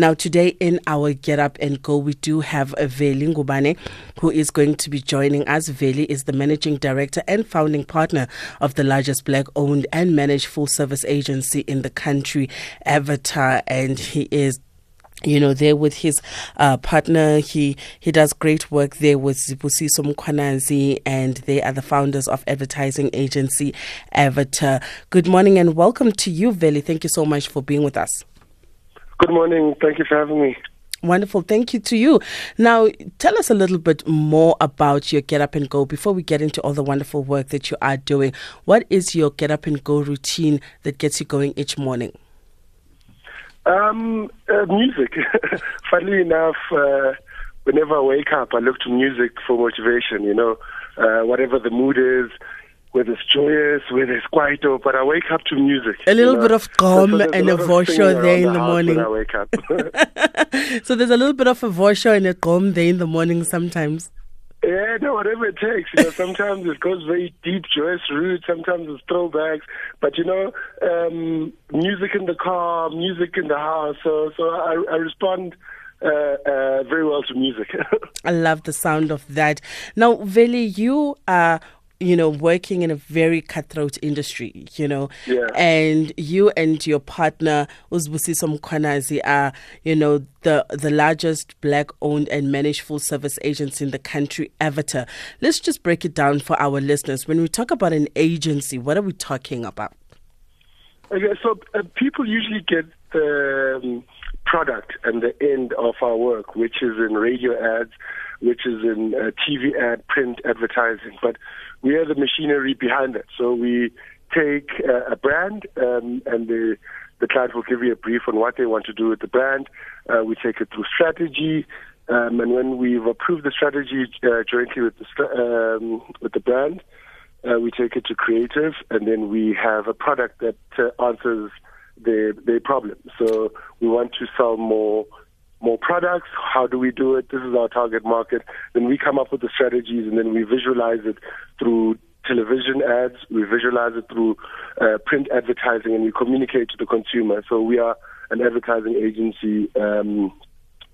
Now, today in our Get Up and Go, we do have Veli Ngubane, who is going to be joining us. Veli is the managing director and founding partner of the largest black owned and managed full service agency in the country, Avatar, and he is you know, there with his uh, partner. He he does great work there with Zibusiso Mkhwanazi, and they are the founders of advertising agency Avatar. Good morning and welcome to you, Veli. Thank you so much for being with us. Good morning. Thank you for having me. Wonderful. Thank you to you. Now, tell us a little bit more about your Get Up and Go before we get into all the wonderful work that you are doing. What is your Get Up and Go routine that gets you going each morning? Um, uh, music. Funnily enough, uh, whenever I wake up, I look to music for motivation. You know, uh, whatever the mood is, whether it's joyous, whether it's quiet, but I wake up to music. A little know? bit of calm so, so and a vosho there in the, morning. I wake up. so there's a little bit of a vosho and a calm there in the morning sometimes. Yeah, no, whatever it takes. You know, sometimes it goes very deep, joyous roots. Sometimes it's throwbacks. But you know, um, music in the car, music in the house. So, so I, I respond uh, uh, very well to music. I love the sound of that. Now, Veli, you are you know, working in a very cutthroat industry, you know, yeah. and you and your partner, Uzbusiso Mkhwanazi, are, you know, the the largest black owned and managed full service agency in the country, Avatar. Let's just break it down for our listeners. When we talk about an agency, what are we talking about? Okay, so uh, people usually get the um, product and the end of our work, which is in radio ads, which is in uh, TV ad, print advertising, but we are the machinery behind that. So we take uh, a brand um, and the the client will give you a brief on what they want to do with the brand. Uh, we take it through strategy, um, and when we've approved the strategy uh, jointly with the um, with the brand, uh, we take it to creative, and then we have a product that uh, answers their their problem. So we want to sell more more products. How do we do it? This is our target market. Then we come up with the strategies, and then we visualize it through television ads, we visualize it through uh, print advertising, and we communicate to the consumer. So we are an advertising agency. Um,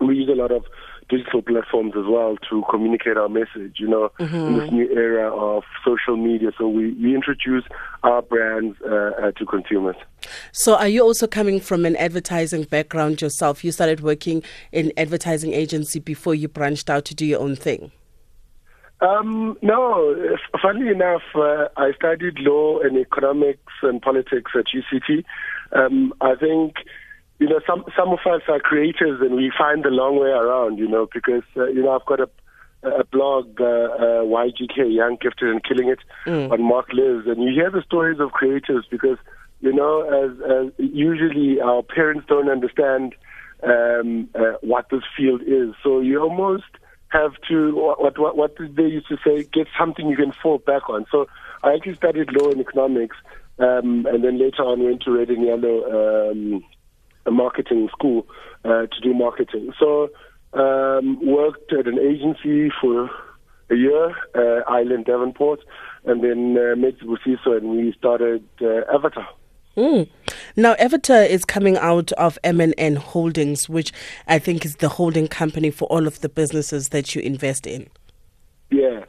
we use a lot of digital platforms as well to communicate our message, you know, mm-hmm. in this new era of social media. So we, we introduce our brands uh, uh, to consumers. So are you also coming from an advertising background yourself? You started working in advertising agency before you branched out to do your own thing? Um, no, funnily enough, uh, I studied law and economics and politics at UCT. Um, I think, you know, some some of us are creators and we find the long way around, you know, because uh, you know I've got a a blog, uh, uh, YGK, Young Gifted and Killing It, mm. on MarkLives, and you hear the stories of creators because you know, as, as usually our parents don't understand um, uh, what this field is, so you almost have to what what what they used to say get something you can fall back on. So I actually studied law and economics, um, and then later on went to Red and Yellow um, a marketing school uh, to do marketing. So um, worked at an agency for a year, uh, Ireland Davenport, and then uh, met Busiso and we started uh, Avatar. Mm. Now, Avatar is coming out of MNN Holdings, which I think is the holding company for all of the businesses that you invest in. Yeah.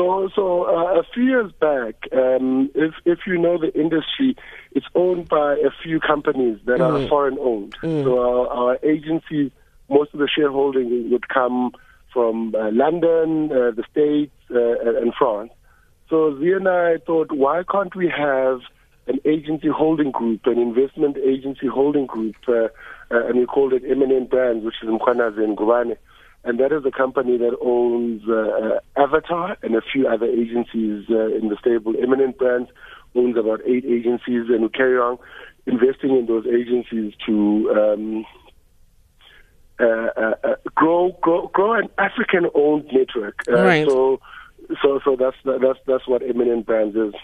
So, so uh, a few years back, um, if if you know the industry, it's owned by a few companies that mm. are foreign owned. Mm. So our, our agency, most of the shareholding would come from uh, London, uh, the States, uh, and France. So Zia and I thought, why can't we have an agency holding group, an investment agency holding group, uh, uh, and we called it MNN Brands, which is Mkhwanazi and Ngubane. And that is a company that owns uh, uh, Avatar and a few other agencies uh, in the stable. MNN Brands owns about eight agencies, and we carry on investing in those agencies to um, uh, uh, uh, grow, grow, grow an African-owned network. right. So, so, so that's that's that's what MNN Brands is.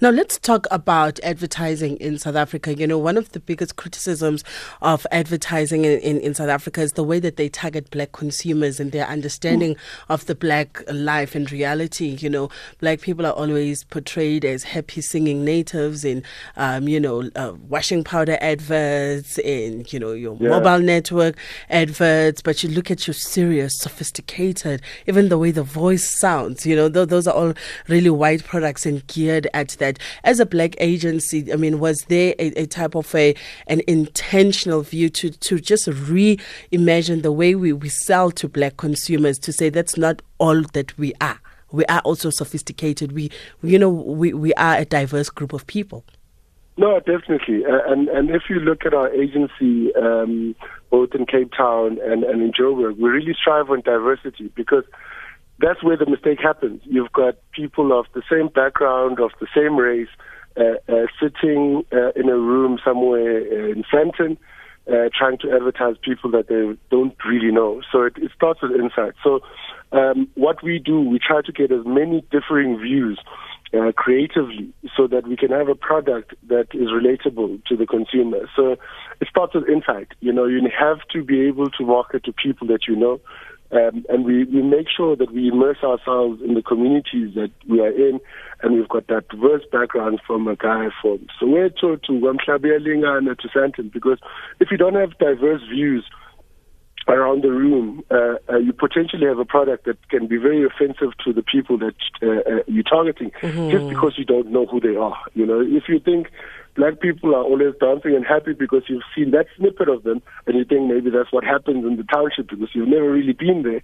Now, let's talk about advertising in South Africa. You know, one of the biggest criticisms of advertising in, in, in South Africa is the way that they target black consumers and their understanding mm. of the black life and reality. You know, black people are always portrayed as happy singing natives in, um, you know, uh, washing powder adverts, in, you know, your yeah. mobile network adverts, but you look at your serious, sophisticated, even the way the voice sounds, you know, th- those are all really white products and geared at that. As a black agency, I mean, was there a, a type of a an intentional view to to just reimagine the way we, we sell to black consumers to say that's not all that we are. We are also sophisticated. We, you know, we, we are a diverse group of people. No, definitely. Uh, and and if you look at our agency, um, both in Cape Town and, and in Joburg, we really strive on diversity because that's where the mistake happens. You've got people of the same background, of the same race, uh, uh, sitting uh, in a room somewhere in Sandton, uh, trying to advertise people that they don't really know. So it, it starts with insight. So um, what we do, we try to get as many differing views uh, creatively so that we can have a product that is relatable to the consumer. So it starts with insight. You know, you have to be able to market to people that you know. Um, and we, we make sure that we immerse ourselves in the communities that we are in, and we've got that diverse background from a guy from Soweto to Wamklabialinga and to Sandton, because if you don't have diverse views around the room, uh, uh, you potentially have a product that can be very offensive to the people that uh, uh you're targeting, mm-hmm. just because you don't know who they are. You know, if you think black people are always dancing and happy because you've seen that snippet of them and you think maybe that's what happens in the township because you've never really been there,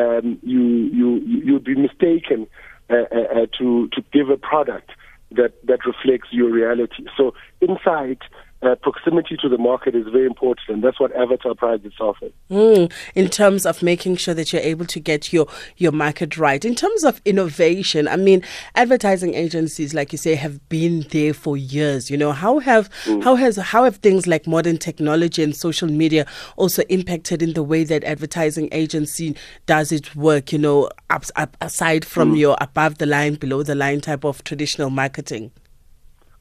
um, you, you, you'd be mistaken uh, uh, uh, to, to give a product that, that reflects your reality. So inside uh, proximity to the market is very important, and that's what Avatar prides itself in. Mm, in terms of making sure that you're able to get your your market right. In terms of innovation, I mean, advertising agencies, like you say, have been there for years. You know, how have mm. how has how have things like modern technology and social media also impacted in the way that advertising agency does its work? You know, up, up, aside from mm. your above the line, below the line type of traditional marketing.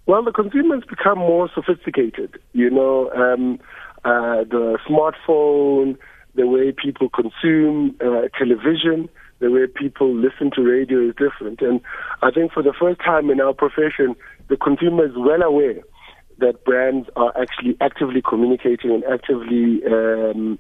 Well, the consumers become more sophisticated. You know, um, uh, the smartphone, the way people consume uh, television, the way people listen to radio is different. And I think for the first time in our profession, the consumer is well aware that brands are actually actively communicating and actively um,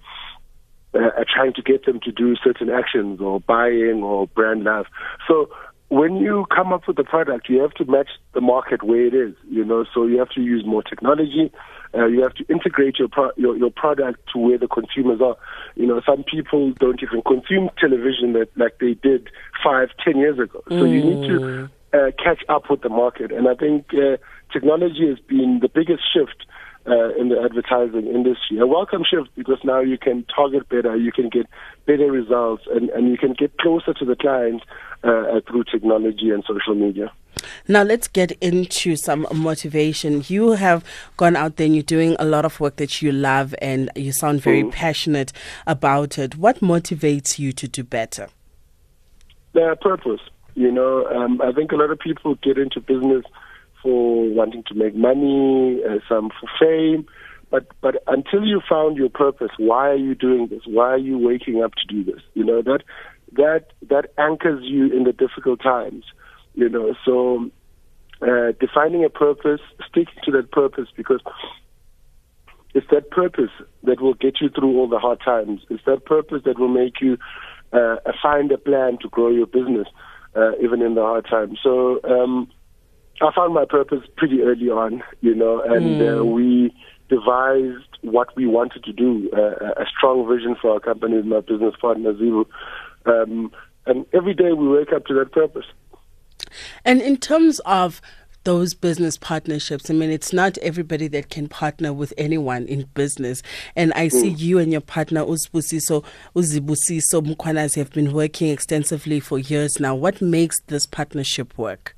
uh, trying to get them to do certain actions or buying or brand love. So when you come up with a product, you have to match the market where it is. You know, so you have to use more technology. Uh, you have to integrate your, pro- your your product to where the consumers are. You know, some people don't even consume television that like they did five, ten years ago. So mm. you need to mm. uh, catch up with the market. And I think uh, technology has been the biggest shift uh, in the advertising industry. A welcome shift because now you can target better, you can get better results, and, and you can get closer to the client uh, through technology and social media. Now let's get into some motivation. You have gone out there and you're doing a lot of work that you love and you sound very mm. passionate about it. What motivates you to do better? The purpose. You know, um, I think a lot of people get into business for wanting to make money, uh, some for fame. But but until you found your purpose, why are you doing this? Why are you waking up to do this? You know that that that anchors you in the difficult times. You know, so uh, defining a purpose, sticking to that purpose, because it's that purpose that will get you through all the hard times. It's that purpose that will make you uh, find a plan to grow your business, uh, even in the hard times. So um, I found my purpose pretty early on, you know, and mm. uh, hmm. we devised what we wanted to do, uh, a strong vision for our company with my business partner, Zivu. Um, and every day we wake up to that purpose. And in terms of those business partnerships. I mean, it's not everybody that can partner with anyone in business. And I see mm. you and your partner, Uzibusiso, Uzibusiso Mkhwanazi, have been working extensively for years now. What makes this partnership work?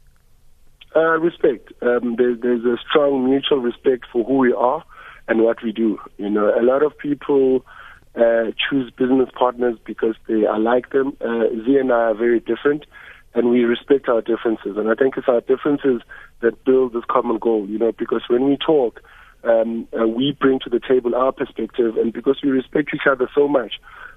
Uh, respect. Um, there, there's a strong mutual respect for who we are and what we do. You know, a lot of people uh, choose business partners because they are like them. Uh, Z and I are very different. and we respect our differences. And I think it's our differences that build this common goal, you know, because when we talk, um, uh, we bring to the table our perspective, and because we respect each other so much,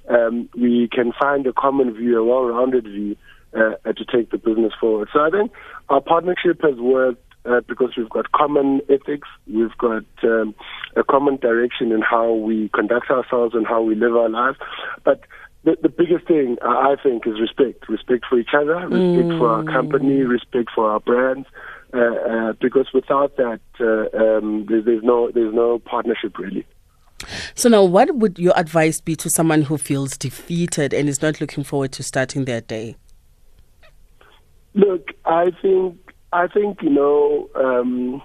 um, we can find a common view, a well-rounded view, uh, to take the business forward. So I think our partnership has worked uh, because we've got common ethics, we've got um, a common direction in how we conduct ourselves and how we live our lives. But the, the biggest thing uh, I think is respect. Respect for each other, respect mm. for our company, respect for our brands. Uh, uh, because without that, uh, um, there's, there's no there's no partnership really. So now, what would your advice be to someone who feels defeated and is not looking forward to starting their day? Look, I think I think you know um,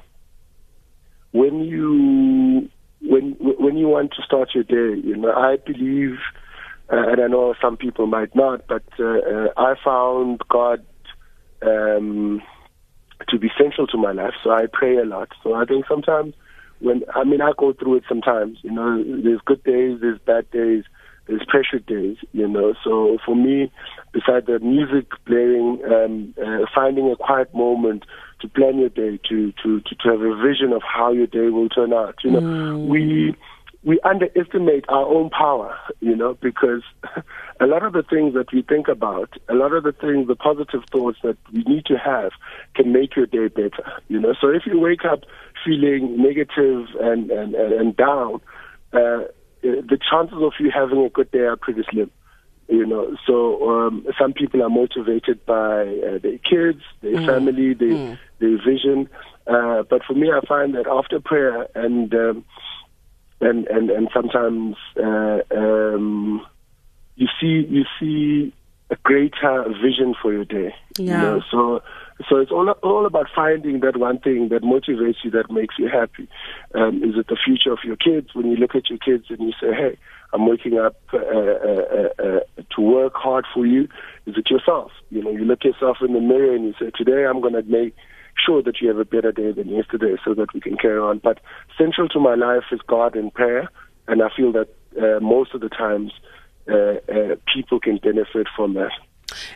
when you when when you want to start your day, you know, I believe uh, and I know some people might not, but uh, uh, I found God um, to be central to my life. So I pray a lot. So I think sometimes when I mean I go through it sometimes. You know, there's good days, there's bad days, there's pressure days. You know, so for me, besides the music playing, um, uh, finding a quiet moment to plan your day, to to to, to have a vision of how your day will turn out. You know, mm. we we underestimate our own power, you know, because a lot of the things that we think about, a lot of the things, the positive thoughts that we need to have can make your day better, you know. So if you wake up feeling negative and, and, and, and down, uh, the chances of you having a good day are pretty slim. You know, so um, some people are motivated by uh, their kids, their mm. family, their, mm. their vision. Uh, but for me, I find that after prayer and um, and and and sometimes uh, um, you see you see a greater vision for your day. Yeah. You know? So so it's all all about finding that one thing that motivates you, that makes you happy. Um, is it the future of your kids? When you look at your kids and you say, "Hey, I'm waking up uh, uh, uh, uh to work hard for you," is it yourself? You know, you look yourself in the mirror and you say, "Today, I'm going to make." sure that you have a better day than yesterday so that we can carry on. But central to my life is God and prayer, and I feel that uh, most of the times uh, people can benefit from that.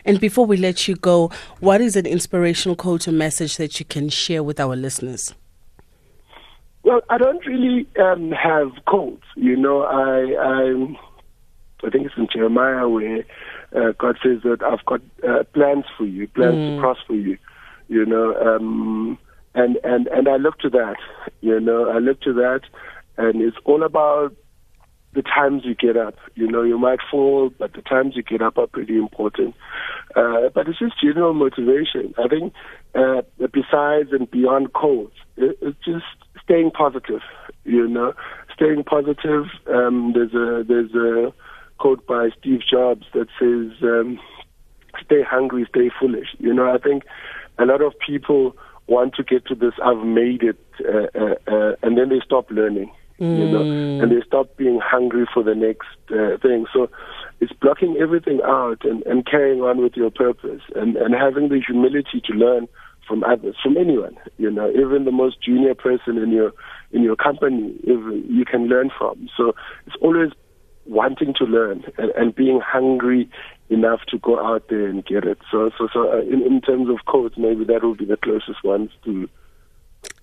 And before we let you go, what is an inspirational quote or message that you can share with our listeners? Well, I don't really um, have quotes. You know, I, I, I think it's in Jeremiah where uh, God says that I've got uh, plans for you, plans mm. to prosper you you know, um, and and and I look to that, you know, I look to that, and it's all about the times you get up. You know, you might fall, but the times you get up are pretty important. Uh, but it's just general motivation. I think uh, besides and beyond codes, it, it's just staying positive. You know, staying positive. Um, there's a there's a quote by Steve Jobs that says, um, "Stay hungry, stay foolish." You know, I think a lot of people want to get to this I've made it, uh, uh, uh, and then they stop learning, mm. you know, mm. and they stop being hungry for the next uh, thing. So it's blocking everything out and, and carrying on with your purpose and, and having the humility to learn from others, from anyone, you know, even the most junior person in your in your company, even you can learn from. So it's always wanting to learn and, and being hungry enough to go out there and get it. So, so, so uh, in, in terms of codes, maybe that will be the closest ones to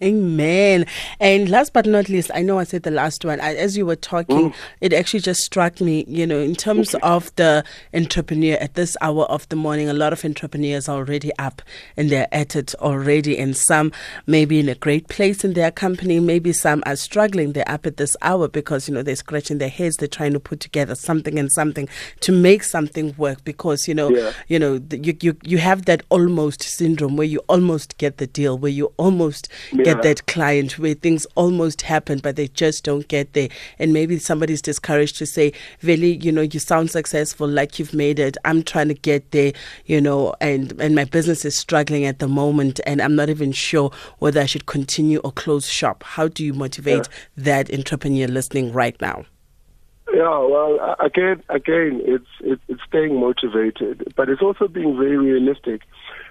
Amen. And last but not least, I know I said the last one. I, as you were talking, mm. it actually just struck me, you know, in terms okay. of the entrepreneur at this hour of the morning, a lot of entrepreneurs are already up and they're at it already. And some may be in a great place in their company. Maybe some are struggling. They're up at this hour because, you know, they're scratching their heads. They're trying to put together something and something to make something work because, you know, yeah. you know, you, you, you have that almost syndrome where you almost get the deal, where you almost yeah. Get that client where things almost happen, but they just don't get there. And maybe somebody's discouraged to say, Veli, you know, you sound successful, like you've made it. I'm trying to get there, you know, and, and my business is struggling at the moment, and I'm not even sure whether I should continue or close shop. How do you motivate yeah. that entrepreneur listening right now? Yeah, well, again, again, it's it's staying motivated, but it's also being very realistic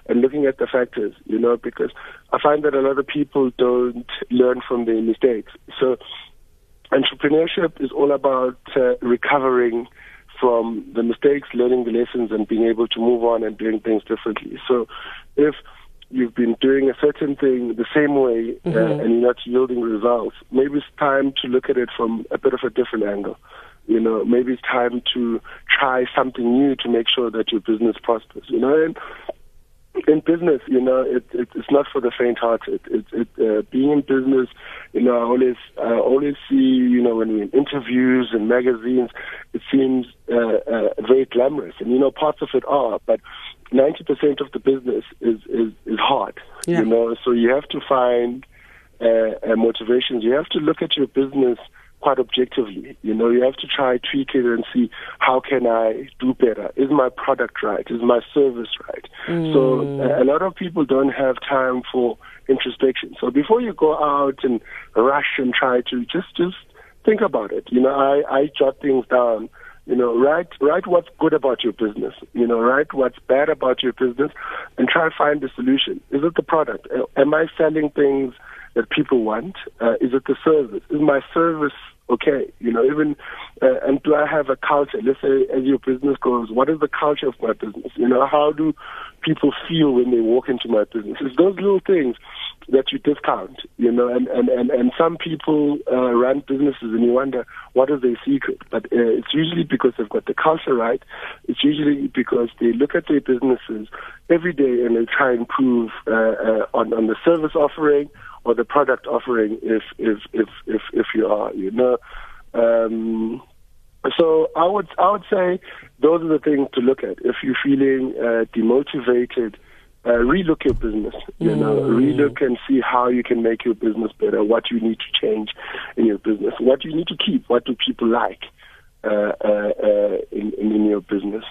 and looking at the factors, you know, because I find that a lot of people don't learn from their mistakes. So entrepreneurship is all about uh, recovering from the mistakes, learning the lessons, and being able to move on and doing things differently. So, if you've been doing a certain thing the same way uh, mm-hmm. uh, and you're not yielding results, maybe it's time to look at it from a bit of a different angle. You know, maybe it's time to try something new to make sure that your business prospers. You know, and in business, you know, it, it, it's not for the faint-hearted. It, it, uh, being in business, you know, I always, I always see, you know, when we're in interviews and magazines, it seems uh, uh, very glamorous, and you know, parts of it are, but 90% of the business is is, is hard. Yeah. You know, so you have to find uh, uh, motivations. You have to look at your business quite objectively. You know, you have to try tweak it and see how can I do better. Is my product right? Is my service right? Mm. So a lot of people don't have time for introspection. So before you go out and rush and try to just just think about it. You know, I I jot things down. You know, write write what's good about your business. You know, write what's bad about your business, and try to find the solution. Is it the product? Am I selling things that people want? Uh, is it the service? Is my service okay, you know, even, uh, and do I have a culture? Let's say as your business grows, what is the culture of my business? You know, how do people feel when they walk into my business? It's those little things that you discount, you know, and, and, and, and some people uh, run businesses and you wonder what is their secret. But uh, it's usually because they've got the culture right. It's usually because they look at their businesses every day and they try and improve uh, uh, on, on the service offering, or the product offering if if if if, if you are you know um, so I would I would say those are the things to look at if you're feeling uh, demotivated. Uh, relook your business, you mm. know, relook and see how you can make your business better, what you need to change in your business, what you need to keep, what do people like uh, uh, uh in, in your business.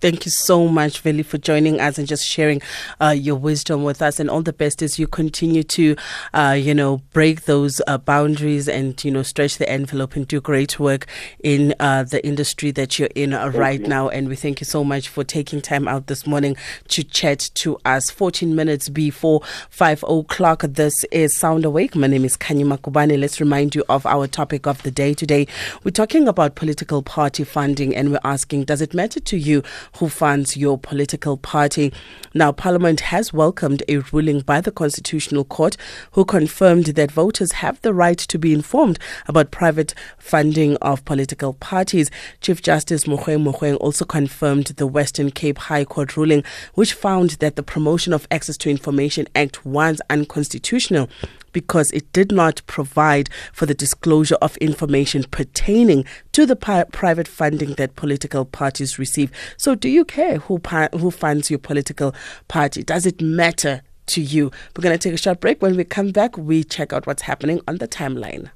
Thank you so much, Veli, for joining us and just sharing uh, your wisdom with us. And all the best as you continue to, uh, you know, break those uh, boundaries and, you know, stretch the envelope and do great work in uh, the industry that you're in uh, right you. now. And we thank you so much for taking time out this morning to chat to us. 14 minutes before 5 o'clock, this is Sound Awake. My name is Khanyi Magubane. Let's remind you of our topic of the day today. We're talking about political party funding and we're asking, does it matter to you? Who funds your political party. Now, Parliament has welcomed a ruling by the Constitutional Court who confirmed that voters have the right to be informed about private funding of political parties. Chief Justice Mogoeng Mogoeng also confirmed the Western Cape High Court ruling, which found that the Promotion of Access to Information Act was unconstitutional because it did not provide for the disclosure of information pertaining to the pi- private funding that political parties receive. So, do you care who pa- who funds your political party? Does it matter to you? We're going to take a short break. When we come back, we check out what's happening on the timeline.